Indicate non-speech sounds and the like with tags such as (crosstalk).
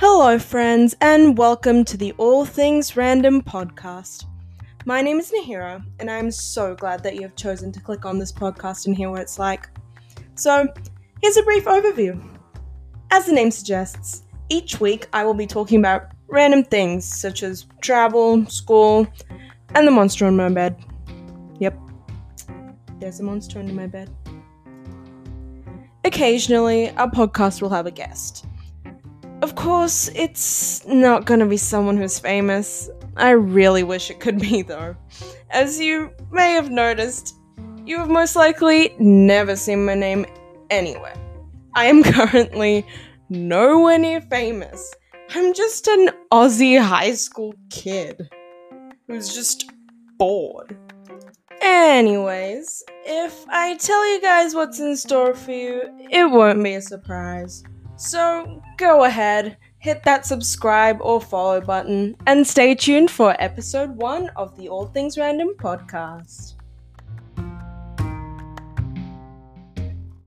Hello, friends, and welcome to the All Things Random podcast. My name is Nahira, and I'm so glad that you have chosen to click on this podcast and hear what it's like. So, here's a brief overview. As the name suggests, each week I will be talking about random things such as travel, school, and the monster on my bed. Yep, there's a monster under my bed. Occasionally, our podcast will have a guest. Of course, it's not gonna be someone who's famous. I really wish it could be, though. As you may have noticed, you have most likely never seen my name anywhere. I am (laughs) currently nowhere near famous. I'm just an Aussie high school kid who's just bored. Anyways, if I tell you guys what's in store for you, it won't be a surprise. So go ahead, hit that subscribe or follow button, and stay tuned for episode one of the All Things Random podcast.